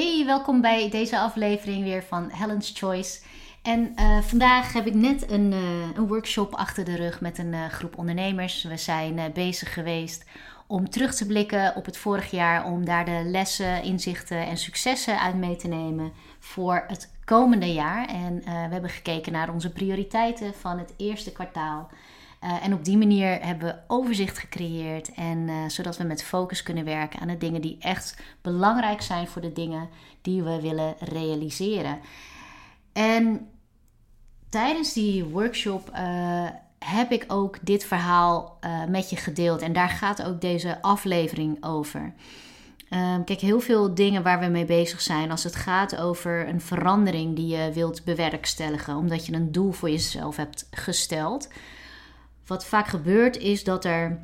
Hey, welkom bij deze aflevering weer van Helen's Choice. En uh, vandaag heb ik net een, uh, een, workshop achter de rug met een uh, groep ondernemers. We zijn bezig geweest om terug te blikken op het vorig jaar, om daar de lessen, inzichten en successen uit mee te nemen voor het komende jaar. En we hebben gekeken naar onze prioriteiten van het eerste kwartaal. Uh, en op die manier hebben we overzicht gecreëerd. En uh, zodat we met focus kunnen werken aan de dingen die echt belangrijk zijn voor de dingen die we willen realiseren. En tijdens die workshop uh, heb ik ook dit verhaal met je gedeeld. En daar gaat ook deze aflevering over. Um, kijk, heel veel dingen waar we mee bezig zijn als het gaat over een verandering die je wilt bewerkstelligen, omdat je een doel voor jezelf hebt gesteld wat vaak gebeurt is dat er,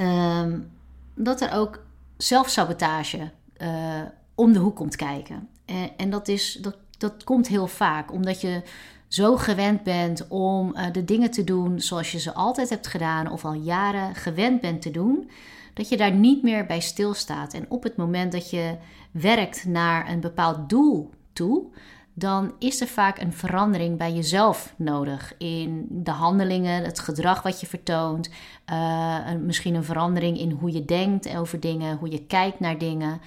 um, dat er ook zelfsabotage uh, om de hoek komt kijken. En, en, dat, is, dat, dat komt heel vaak omdat je zo gewend bent om uh, de dingen te doen zoals je ze altijd hebt gedaan of al jaren gewend bent te doen, dat je daar niet meer bij stilstaat. En op het moment dat je werkt naar een bepaald doel toe, dan is er vaak een verandering bij jezelf nodig. In de handelingen, het gedrag wat je vertoont. Uh, misschien een verandering in hoe je denkt over dingen, hoe je kijkt naar dingen.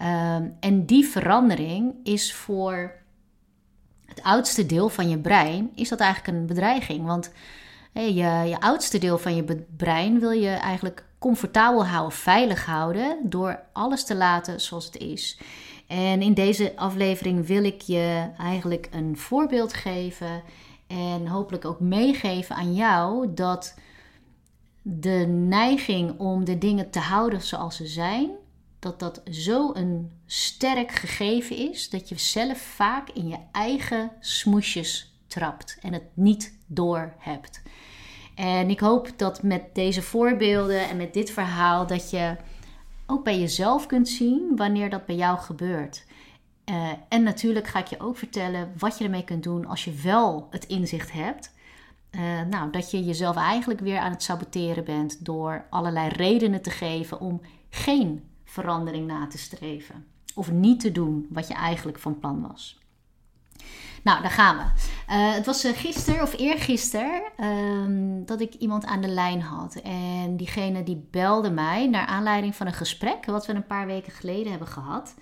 Uh, en die verandering is voor het oudste deel van je brein, is dat eigenlijk een bedreiging. Want je, je oudste deel van je brein wil je eigenlijk comfortabel houden, veilig houden, door alles te laten zoals het is. En in deze aflevering wil ik je eigenlijk een voorbeeld geven en hopelijk ook meegeven aan jou dat de neiging om de dingen te houden zoals ze zijn, dat dat zo een sterk gegeven is dat je zelf vaak in je eigen smoesjes trapt en het niet door hebt. En ik hoop dat met deze voorbeelden en met dit verhaal dat je ook bij jezelf kunt zien wanneer dat bij jou gebeurt. Uh, en natuurlijk ga ik je ook vertellen wat je ermee kunt doen als je wel het inzicht hebt. Uh, nou, dat je jezelf eigenlijk weer aan het saboteren bent door allerlei redenen te geven om geen verandering na te streven. Of niet te doen wat je eigenlijk van plan was. Nou, daar gaan we. Uh, het was gisteren of eergisteren uh, dat ik iemand aan de lijn had. En diegene die belde mij naar aanleiding van een gesprek wat we een paar weken geleden hebben gehad.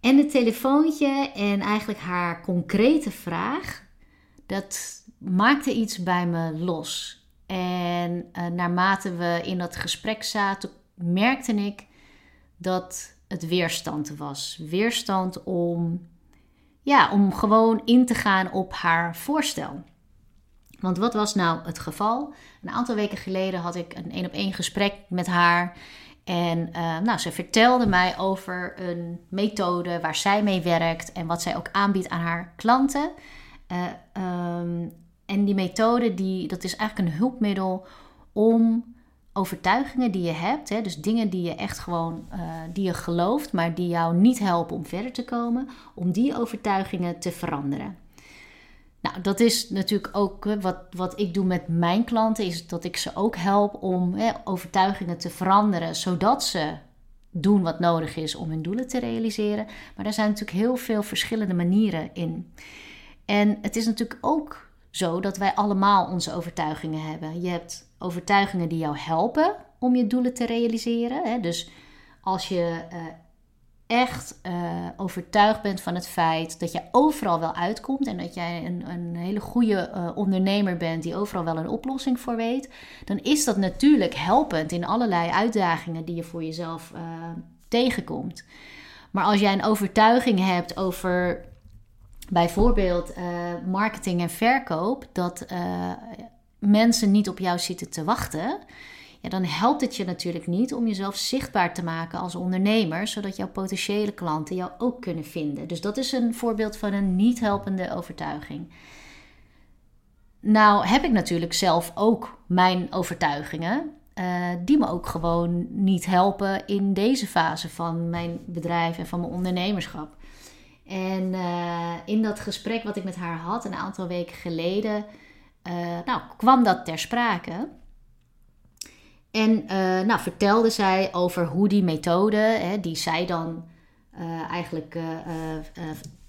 En het telefoontje en eigenlijk haar concrete vraag, dat maakte iets bij me los. En uh, naarmate we in dat gesprek zaten, merkte ik dat het weerstand was. Weerstand om ja, om gewoon in te gaan op haar voorstel. Want wat was nou het geval? Een aantal weken geleden had ik een één op één gesprek met haar. En uh, nou, ze vertelde mij over een methode waar zij mee werkt en wat zij ook aanbiedt aan haar klanten. Uh, um, en die methode, die, dat is eigenlijk een hulpmiddel om overtuigingen die je hebt, hè, dus dingen die je echt gewoon, uh, die je gelooft, maar die jou niet helpen om verder te komen, om die overtuigingen te veranderen. Nou, dat is natuurlijk ook wat, wat ik doe met mijn klanten, is dat ik ze ook help om hè, overtuigingen te veranderen, zodat ze doen wat nodig is om hun doelen te realiseren. Maar er zijn natuurlijk heel veel verschillende manieren in. En het is natuurlijk ook zo dat wij allemaal onze overtuigingen hebben. Je hebt overtuigingen die jou helpen om je doelen te realiseren. Hè? Dus als je uh, echt uh, overtuigd bent van het feit dat je overal wel uitkomt en dat jij een, een hele goede uh, ondernemer bent die overal wel een oplossing voor weet, dan is dat natuurlijk helpend in allerlei uitdagingen die je voor jezelf tegenkomt. Maar als jij een overtuiging hebt over bijvoorbeeld marketing en verkoop, dat mensen niet op jou zitten te wachten, ja, dan helpt het je natuurlijk niet om jezelf zichtbaar te maken als ondernemer, zodat jouw potentiële klanten jou ook kunnen vinden. Dus dat is een voorbeeld van een niet helpende overtuiging. Nou heb ik natuurlijk zelf ook mijn overtuigingen, uh, die me ook gewoon niet helpen in deze fase van mijn bedrijf en van mijn ondernemerschap. En uh, in dat gesprek wat ik met haar had een aantal weken geleden, uh, nou, kwam dat ter sprake. En uh, nou, vertelde zij over hoe die methode, hè, die zij dan eigenlijk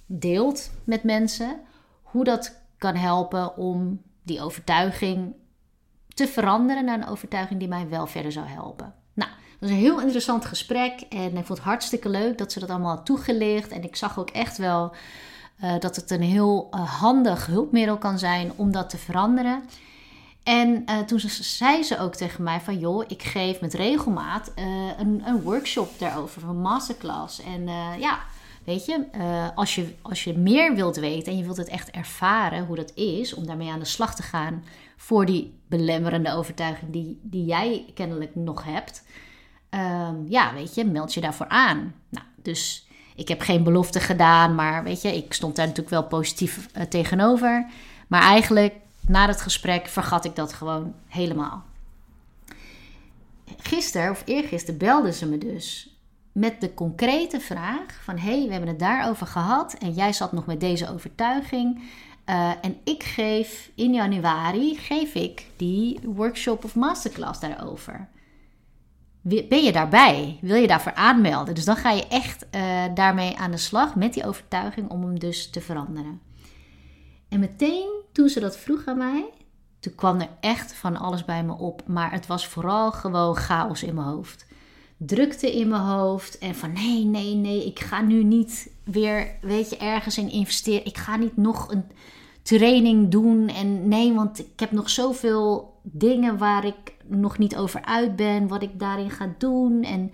deelt met mensen. Hoe dat kan helpen om die overtuiging te veranderen naar een overtuiging die mij wel verder zou helpen. Was een heel interessant gesprek en ik vond het hartstikke leuk dat ze dat allemaal had toegelicht. En ik zag ook echt wel uh, dat het een heel uh, handig hulpmiddel kan zijn om dat te veranderen. En uh, toen zei ze ook tegen mij van joh, ik geef met regelmaat een, een, workshop daarover, een masterclass. En ja, weet je, als je, als je meer wilt weten en je wilt het echt ervaren hoe dat is om daarmee aan de slag te gaan voor die belemmerende overtuiging die, die jij kennelijk nog hebt. Ehm, ja, weet je, meld je daarvoor aan. Nou, dus ik heb geen belofte gedaan, maar weet je, ik stond daar natuurlijk wel positief uh, tegenover. Maar eigenlijk, na het gesprek, vergat ik dat gewoon helemaal. Gisteren of eergisteren belde ze me dus met de concrete vraag van... hé, hey, we hebben het daarover gehad en jij zat nog met deze overtuiging... Uh, en ik geef in januari geef ik die workshop of masterclass daarover. Ben je daarbij? Wil je daarvoor aanmelden? Dus dan ga je echt uh, daarmee aan de slag met die overtuiging om hem dus te veranderen. En meteen toen ze dat vroeg aan mij, toen kwam er echt van alles bij me op. Maar het was vooral gewoon chaos in mijn hoofd. Drukte in mijn hoofd en van nee, nee, nee, ik ga nu niet weer, weet je, ergens in investeren. Ik ga niet nog een training doen. En nee, want ik heb nog zoveel dingen waar ik nog niet over uit ben, wat ik daarin ga doen. En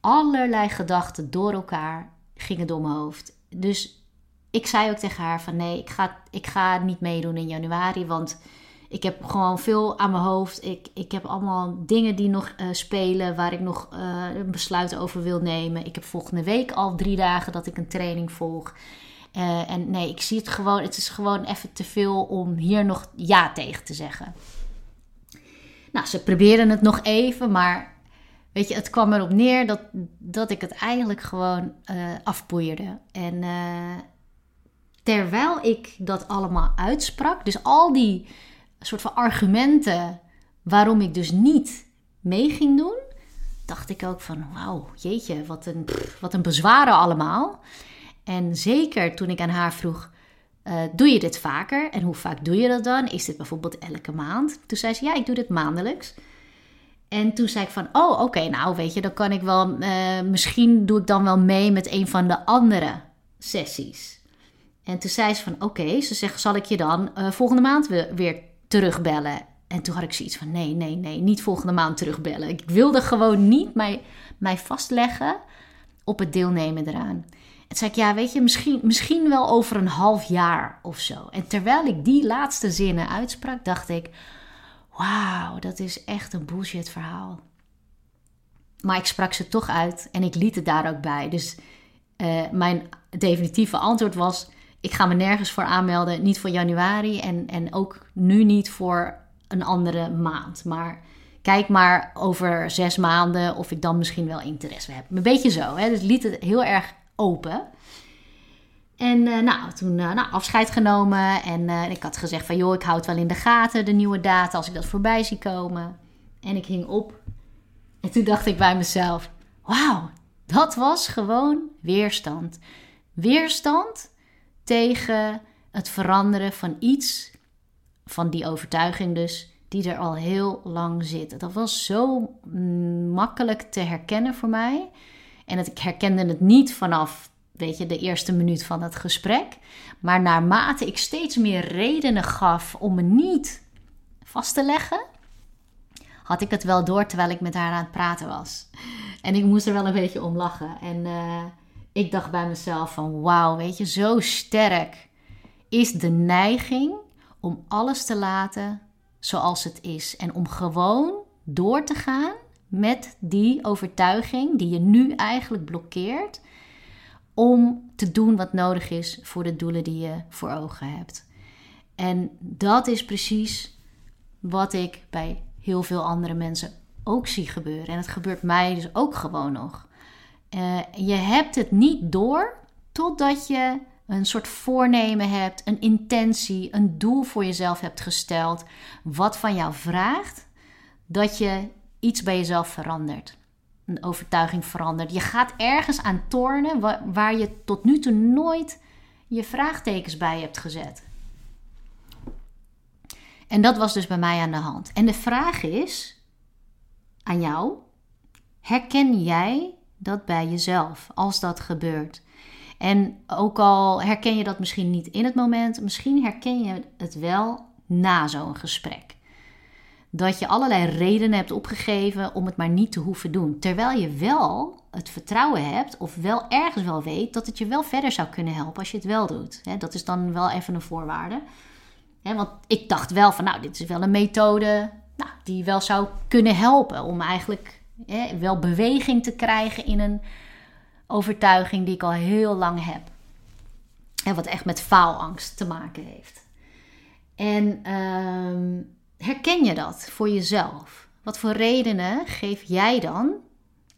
allerlei gedachten door elkaar gingen door mijn hoofd. Dus ik zei ook tegen haar van nee, ik ga, ik ga niet meedoen in januari, want ik heb gewoon veel aan mijn hoofd. Ik, ik heb allemaal dingen die nog uh, spelen waar ik nog uh, een besluit over wil nemen. Ik heb volgende week al drie dagen dat ik een training volg. Uh, en nee, ik zie het gewoon. Het is gewoon even te veel om hier nog ja tegen te zeggen. Nou, ze proberen het nog even, maar weet je, het kwam erop neer dat, dat ik het eigenlijk gewoon uh, afpoeierde. En uh, terwijl ik dat allemaal uitsprak, dus al die soort van argumenten waarom ik dus niet mee ging doen, dacht ik ook van wauw, jeetje, wat een, wat een bezwaren allemaal. En zeker toen ik aan haar vroeg, uh, doe je dit vaker? En hoe vaak doe je dat dan? Is dit bijvoorbeeld elke maand? Toen zei ze, ja, ik doe dit maandelijks. En toen zei ik van, oh, oké, nou weet je, dan kan ik wel, uh, misschien doe ik dan wel mee met een van de andere sessies. En toen zei ze van, oké, ze zegt, zal ik je dan uh, volgende maand weer, weer terugbellen? En toen had ik zoiets van, nee, nee, nee, niet volgende maand terugbellen. Ik wilde gewoon niet mij, mij vastleggen op het deelnemen eraan. En zei ik, ja, weet je, misschien, misschien wel over een half jaar of zo. En terwijl ik die laatste zinnen uitsprak, dacht ik, wauw, dat is echt een bullshit verhaal. Maar ik sprak ze toch uit en ik liet het daar ook bij. Dus uh, mijn definitieve antwoord was, ik ga me nergens voor aanmelden, niet voor januari en, en ook nu niet voor een andere maand. Maar kijk maar over zes maanden of ik dan misschien wel interesse heb. Een beetje zo. Hè? Dus liet het heel erg open. En uh, nou, toen uh, nou, afscheid genomen. En uh, ik had gezegd van, joh, ik houd wel in de gaten de nieuwe data als ik dat voorbij zie komen. En ik hing op. En toen dacht ik bij mezelf, wauw, dat was gewoon weerstand. Weerstand tegen het veranderen van iets, van die overtuiging dus, die er al heel lang zit. Dat was zo makkelijk te herkennen voor mij. En het, ik herkende het niet vanaf, weet je, de eerste minuut van het gesprek. Maar naarmate ik steeds meer redenen gaf om me niet vast te leggen, had ik het wel door terwijl ik met haar aan het praten was. En ik moest er wel een beetje om lachen. En uh, ik dacht bij mezelf van wauw, weet je, zo sterk is de neiging om alles te laten zoals het is. En om gewoon door te gaan met die overtuiging die je nu eigenlijk blokkeert om te doen wat nodig is voor de doelen die je voor ogen hebt. En dat is precies wat ik bij heel veel andere mensen ook zie gebeuren. En het gebeurt mij dus ook gewoon nog. Uh, je hebt het niet door totdat je een soort voornemen hebt, een intentie, een doel voor jezelf hebt gesteld, wat van jou vraagt dat je iets bij jezelf verandert. een overtuiging verandert. Je gaat ergens aan tornen waar, je tot nu toe nooit je vraagtekens bij hebt gezet. En dat was dus bij mij aan de hand. En de vraag is aan jou: herken jij dat bij jezelf als dat gebeurt? En ook al herken je dat misschien niet in het moment, misschien herken je het wel na zo'n gesprek. Dat je allerlei redenen hebt opgegeven om het maar niet te hoeven doen. Terwijl je wel het vertrouwen hebt, of wel ergens wel weet, dat het je wel verder zou kunnen helpen als je het wel doet. dat is dan wel even een voorwaarde. want ik dacht wel van, nou, dit is wel een methode nou, die wel zou kunnen helpen om eigenlijk wel beweging te krijgen in een overtuiging die ik al heel lang heb. En wat echt met faalangst te maken heeft. En ehm, herken je dat voor jezelf? Wat voor redenen geef jij dan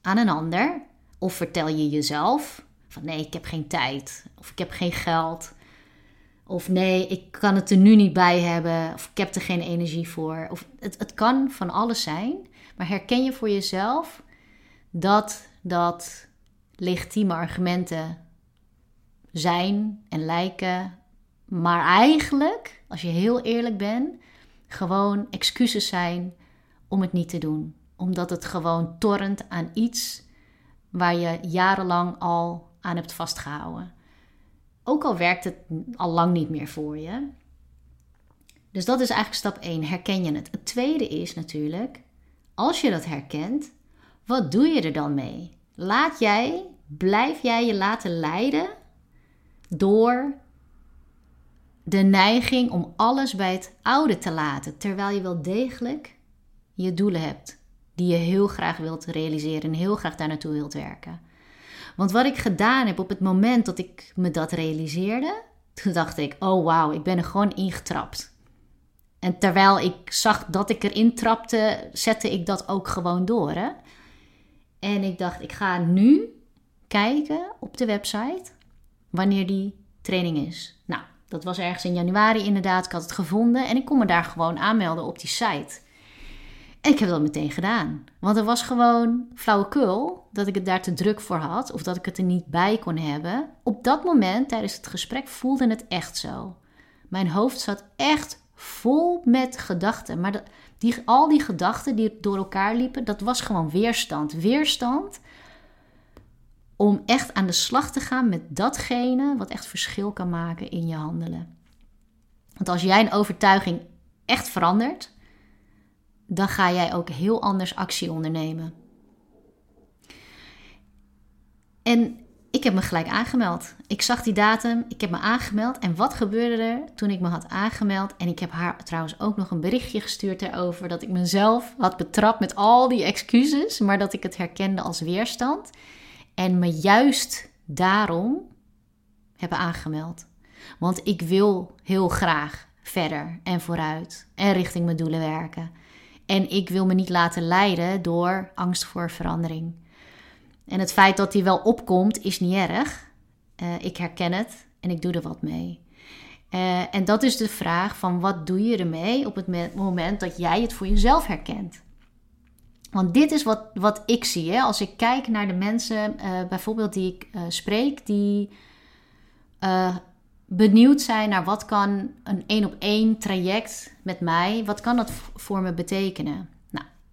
aan een ander? Of vertel je jezelf van nee, ik heb geen tijd. Of ik heb geen geld. Of nee, ik kan het er nu niet bij hebben. Of ik heb er geen energie voor. Of het, het kan van alles zijn. Maar herken je voor jezelf dat dat legitieme argumenten zijn en lijken. Maar eigenlijk, als je heel eerlijk bent, gewoon excuses zijn om het niet te doen. Omdat het gewoon torrent aan iets waar je jarenlang al aan hebt vastgehouden. Ook al werkt het al lang niet meer voor je. Dus dat is eigenlijk stap 1. Herken je het? Het tweede is natuurlijk, als je dat herkent, wat doe je er dan mee? Laat jij, blijf jij je laten leiden door de neiging om alles bij het oude te laten, terwijl je wel degelijk je doelen hebt die je heel graag wilt realiseren en heel graag daar naartoe wilt werken. Want wat ik gedaan heb op het moment dat ik me dat realiseerde, toen dacht ik: oh wauw, ik ben er gewoon ingetrapt. En terwijl ik zag dat ik erin trapte, zette ik dat ook gewoon door. Hè? En ik dacht, ik ga nu kijken op de website wanneer die training is. Nou, dat was ergens in januari inderdaad. Ik had het gevonden en ik kon me daar gewoon aanmelden op die site. En ik heb dat meteen gedaan. Want er was gewoon flauwekul dat ik het daar te druk voor had of dat ik het er niet bij kon hebben. Op dat moment tijdens het gesprek voelde het echt zo. Mijn hoofd zat echt vol met gedachten. Maar die, al die gedachten die door elkaar liepen, dat was gewoon weerstand. Weerstand om echt aan de slag te gaan met datgene wat echt verschil kan maken in je handelen. Want als jij een overtuiging echt verandert, dan ga jij ook heel anders actie ondernemen. En ik heb me gelijk aangemeld. Ik zag die datum, ik heb me aangemeld. En wat gebeurde er toen ik me had aangemeld? En ik heb haar trouwens ook nog een berichtje gestuurd daarover dat ik mezelf had betrapt met al die excuses, maar dat ik het herkende als weerstand. En me juist daarom heb aangemeld. Want ik wil heel graag verder en vooruit en richting mijn doelen werken. En ik wil me niet laten leiden door angst voor verandering. En het feit dat die wel opkomt is niet erg. Uh, ik herken het en ik doe er wat mee. Uh, en dat is de vraag van wat doe je ermee op het moment dat jij het voor jezelf herkent. Want dit is wat, wat ik zie. Hè? Als ik kijk naar de mensen, uh, bijvoorbeeld die ik spreek, die benieuwd zijn naar wat kan een één op één traject met mij, wat kan dat voor me betekenen?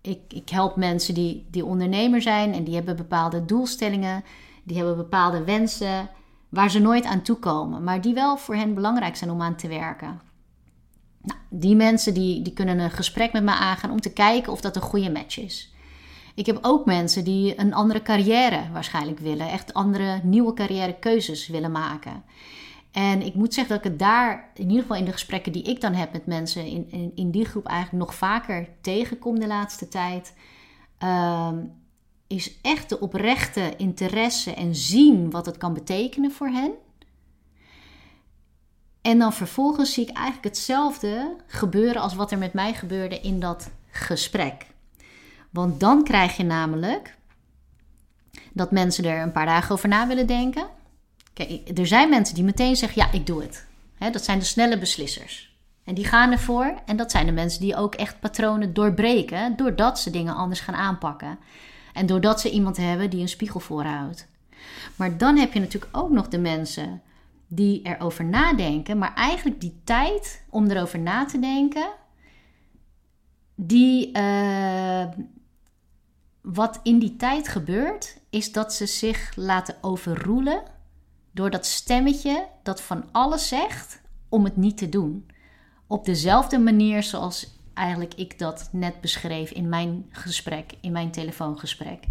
ik, ik help mensen die, die ondernemer zijn en die hebben bepaalde doelstellingen, die hebben bepaalde wensen waar ze nooit aan toekomen, maar die wel voor hen belangrijk zijn om aan te werken. Nou, die mensen die, die kunnen een gesprek met me aangaan om te kijken of dat een goede match is. Ik heb ook mensen die een andere carrière waarschijnlijk willen, echt andere nieuwe carrièrekeuzes willen maken. En ik moet zeggen dat ik het daar, in ieder geval in de gesprekken die ik dan heb met mensen in, in, die groep, eigenlijk nog vaker tegenkom de laatste tijd. Ehm, is echt de oprechte interesse en zien wat het kan betekenen voor hen. En dan vervolgens zie ik eigenlijk hetzelfde gebeuren als wat er met mij gebeurde in dat gesprek. Want dan krijg je namelijk dat mensen er een paar dagen over na willen denken. Kijk, er zijn mensen die meteen zeggen: ja, ik doe het. dat zijn de snelle beslissers. En die gaan ervoor. En dat zijn de mensen die ook echt patronen doorbreken, doordat ze dingen anders gaan aanpakken. En doordat ze iemand hebben die een spiegel voorhoudt. Maar dan heb je natuurlijk ook nog de mensen die erover nadenken, maar eigenlijk die tijd om erover na te denken, die, uh, wat in die tijd gebeurt, is dat ze zich laten overroelen door dat stemmetje dat van alles zegt om het niet te doen. Op dezelfde manier zoals eigenlijk ik dat net beschreef in mijn gesprek, in mijn telefoongesprek.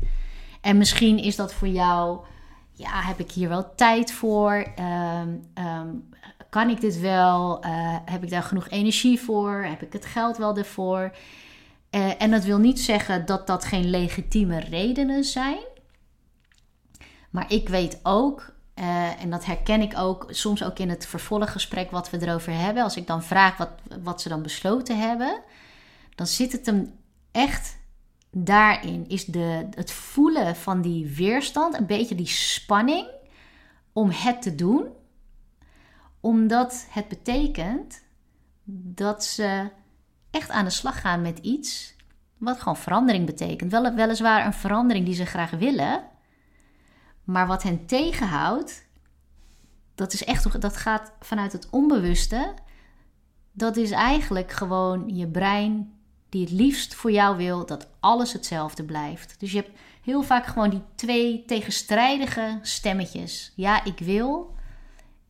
En misschien is dat voor jou, ja, heb ik hier wel tijd voor? Ehm, ehm, kan ik dit wel? Uh, heb ik daar genoeg energie voor? Heb ik het geld wel ervoor? Uh, en dat wil niet zeggen dat dat geen legitieme redenen zijn. Maar ik weet ook uh, en dat herken ik ook soms ook in het vervolggesprek wat we erover hebben. Als ik dan vraag wat, wat ze dan besloten hebben, dan zit het hem echt daarin. Is de, het voelen van die weerstand, een beetje die spanning om het te doen. Omdat het betekent dat ze echt aan de slag gaan met iets wat gewoon verandering betekent. Wel, weliswaar een verandering die ze graag willen, maar wat hen tegenhoudt, dat is echt, dat gaat vanuit het onbewuste. Dat is eigenlijk gewoon je brein die het liefst voor jou wil dat alles hetzelfde blijft. Dus je hebt heel vaak gewoon die twee tegenstrijdige stemmetjes. Ja, ik wil.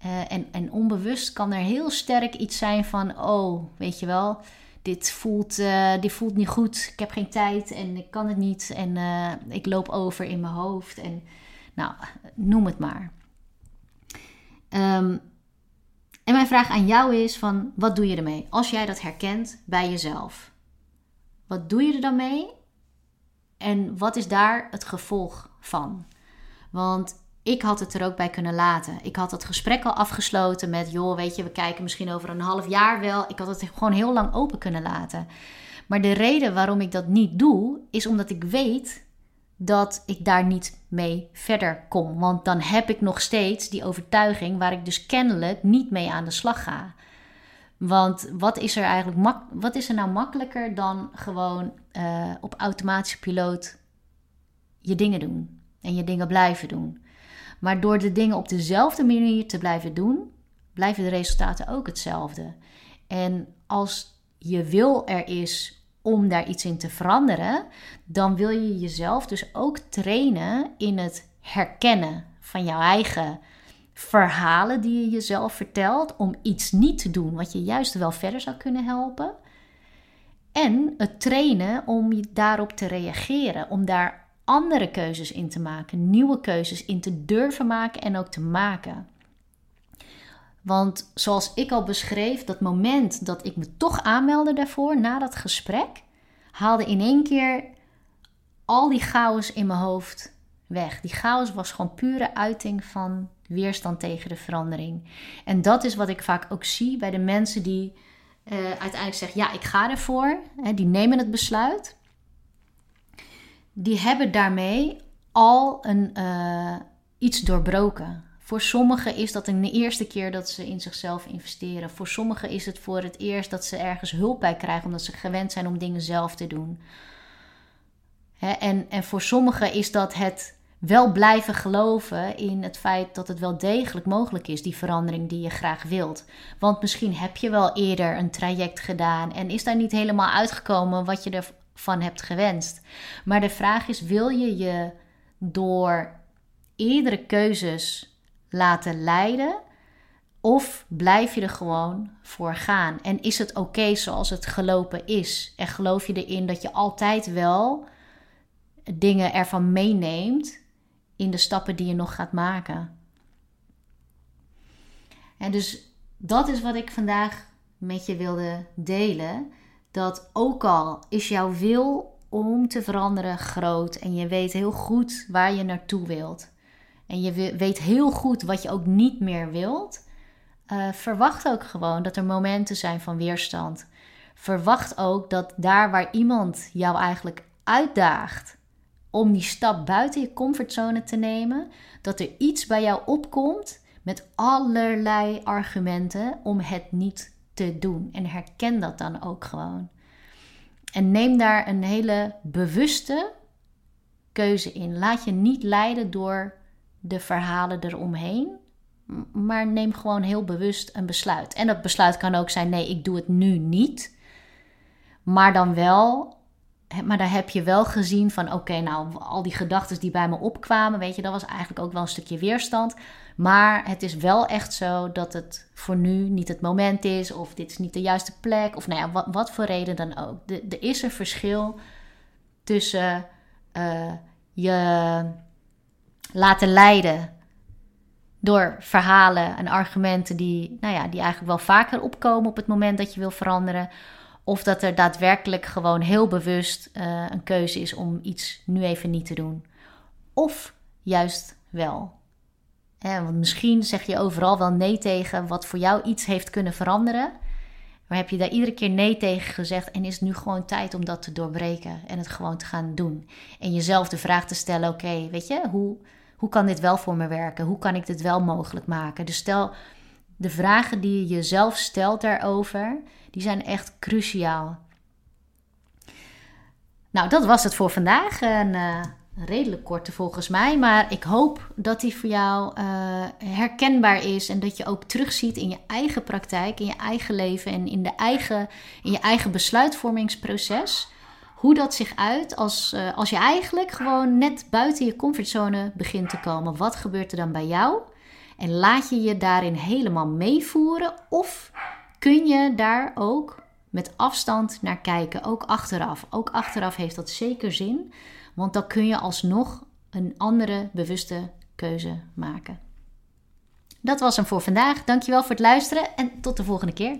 Uh, en, en onbewust kan er heel sterk iets zijn van: oh, weet je wel, dit voelt, uh, dit voelt niet goed. Ik heb geen tijd en ik kan het niet. En uh, ik loop over in mijn hoofd. En nou, noem het maar. Um, en mijn vraag aan jou is van, wat doe je ermee? Als jij dat herkent bij jezelf. Wat doe je er dan mee? En wat is daar het gevolg van? Want ik had het er ook bij kunnen laten. Ik had het gesprek al afgesloten met, joh, weet je, we kijken misschien over een half jaar wel. Ik had het gewoon heel lang open kunnen laten. Maar de reden waarom ik dat niet doe, is omdat ik weet dat ik daar niet mee verder kom. Want dan heb ik nog steeds die overtuiging waar ik dus kennelijk niet mee aan de slag ga. Want wat is er eigenlijk wat is er nou makkelijker dan gewoon uh, op automatische piloot je dingen doen en je dingen blijven doen? Maar door de dingen op dezelfde manier te blijven doen, blijven de resultaten ook hetzelfde. En als je wil er is om daar iets in te veranderen, dan wil je jezelf dus ook trainen in het herkennen van jouw eigen verhalen die je jezelf vertelt om iets niet te doen wat je juist wel verder zou kunnen helpen. En het trainen om daarop te reageren, om daar andere keuzes in te maken, nieuwe keuzes in te durven maken en ook te maken. Want zoals ik al beschreef, dat moment dat ik me toch aanmeldde daarvoor, na dat gesprek, haalde in één keer al die chaos in mijn hoofd weg. Die chaos was gewoon pure uiting van weerstand tegen de verandering. En dat is wat ik vaak ook zie bij de mensen die uh, uiteindelijk zeggen: Ja, ik ga ervoor. Hè, die nemen het besluit. Die hebben daarmee al een, uh, iets doorbroken. Voor sommigen is dat de eerste keer dat ze in zichzelf investeren. Voor sommigen is het voor het eerst dat ze ergens hulp bij krijgen omdat ze gewend zijn om dingen zelf te doen. en, en voor sommigen is dat het wel blijven geloven in het feit dat het wel degelijk mogelijk is, die verandering die je graag wilt. Want misschien heb je wel eerder een traject gedaan en is daar niet helemaal uitgekomen wat je ervan hebt gewenst. Maar de vraag is: wil je je door eerdere keuzes laten leiden? Of blijf je er gewoon voor gaan? En is het oké zoals het gelopen is? En geloof je erin dat je altijd wel dingen ervan meeneemt in de stappen die je nog gaat maken? En dus dat is wat ik vandaag met je wilde delen. Dat ook al is jouw wil om te veranderen groot en je weet heel goed waar je naartoe wilt en je weet heel goed wat je ook niet meer wilt, uh, verwacht ook gewoon dat er momenten zijn van weerstand. Verwacht ook dat daar waar iemand jou eigenlijk uitdaagt om die stap buiten je comfortzone te nemen, dat er iets bij jou opkomt met allerlei argumenten om het niet te doen. En herken dat dan ook gewoon. En neem daar een hele bewuste keuze in. Laat je niet leiden door de verhalen eromheen. Maar neem gewoon heel bewust een besluit. En dat besluit kan ook zijn: nee, ik doe het nu niet. Maar dan wel. Maar daar heb je wel gezien van: oké, nou, al die gedachten die bij me opkwamen, weet je, dat was eigenlijk ook wel een stukje weerstand. Maar het is wel echt zo dat het voor nu niet het moment is, of dit is niet de juiste plek, of nou ja, wat, wat voor reden dan ook. Er is een verschil tussen uh, je laten leiden door verhalen en argumenten die, nou ja, die eigenlijk wel vaker opkomen op het moment dat je wil veranderen. Of dat er daadwerkelijk gewoon heel bewust uh, een keuze is om iets nu even niet te doen. Of juist wel. want misschien zeg je overal wel nee tegen wat voor jou iets heeft kunnen veranderen. Maar heb je daar iedere keer nee tegen gezegd en is het nu gewoon tijd om dat te doorbreken en het gewoon te gaan doen? En jezelf de vraag te stellen: oké, weet je, hoe, hoe kan dit wel voor me werken? Hoe kan ik dit wel mogelijk maken? Dus stel de vragen die je jezelf stelt daarover, die zijn echt cruciaal. Nou, dat was het voor vandaag. En, uh, redelijk korte volgens mij. Maar ik hoop dat die voor jou uh, herkenbaar is. En dat je ook terugziet in je eigen praktijk, in je eigen leven en in, de eigen, in je eigen besluitvormingsproces. Hoe dat zich uit als, uh, als je eigenlijk gewoon net buiten je comfortzone begint te komen. Wat gebeurt er dan bij jou? En laat je je daarin helemaal meevoeren? Of kun je daar ook met afstand naar kijken, ook achteraf? Ook achteraf heeft dat zeker zin. Want dan kun je alsnog een andere bewuste keuze maken. Dat was hem voor vandaag. Dankjewel voor het luisteren en tot de volgende keer.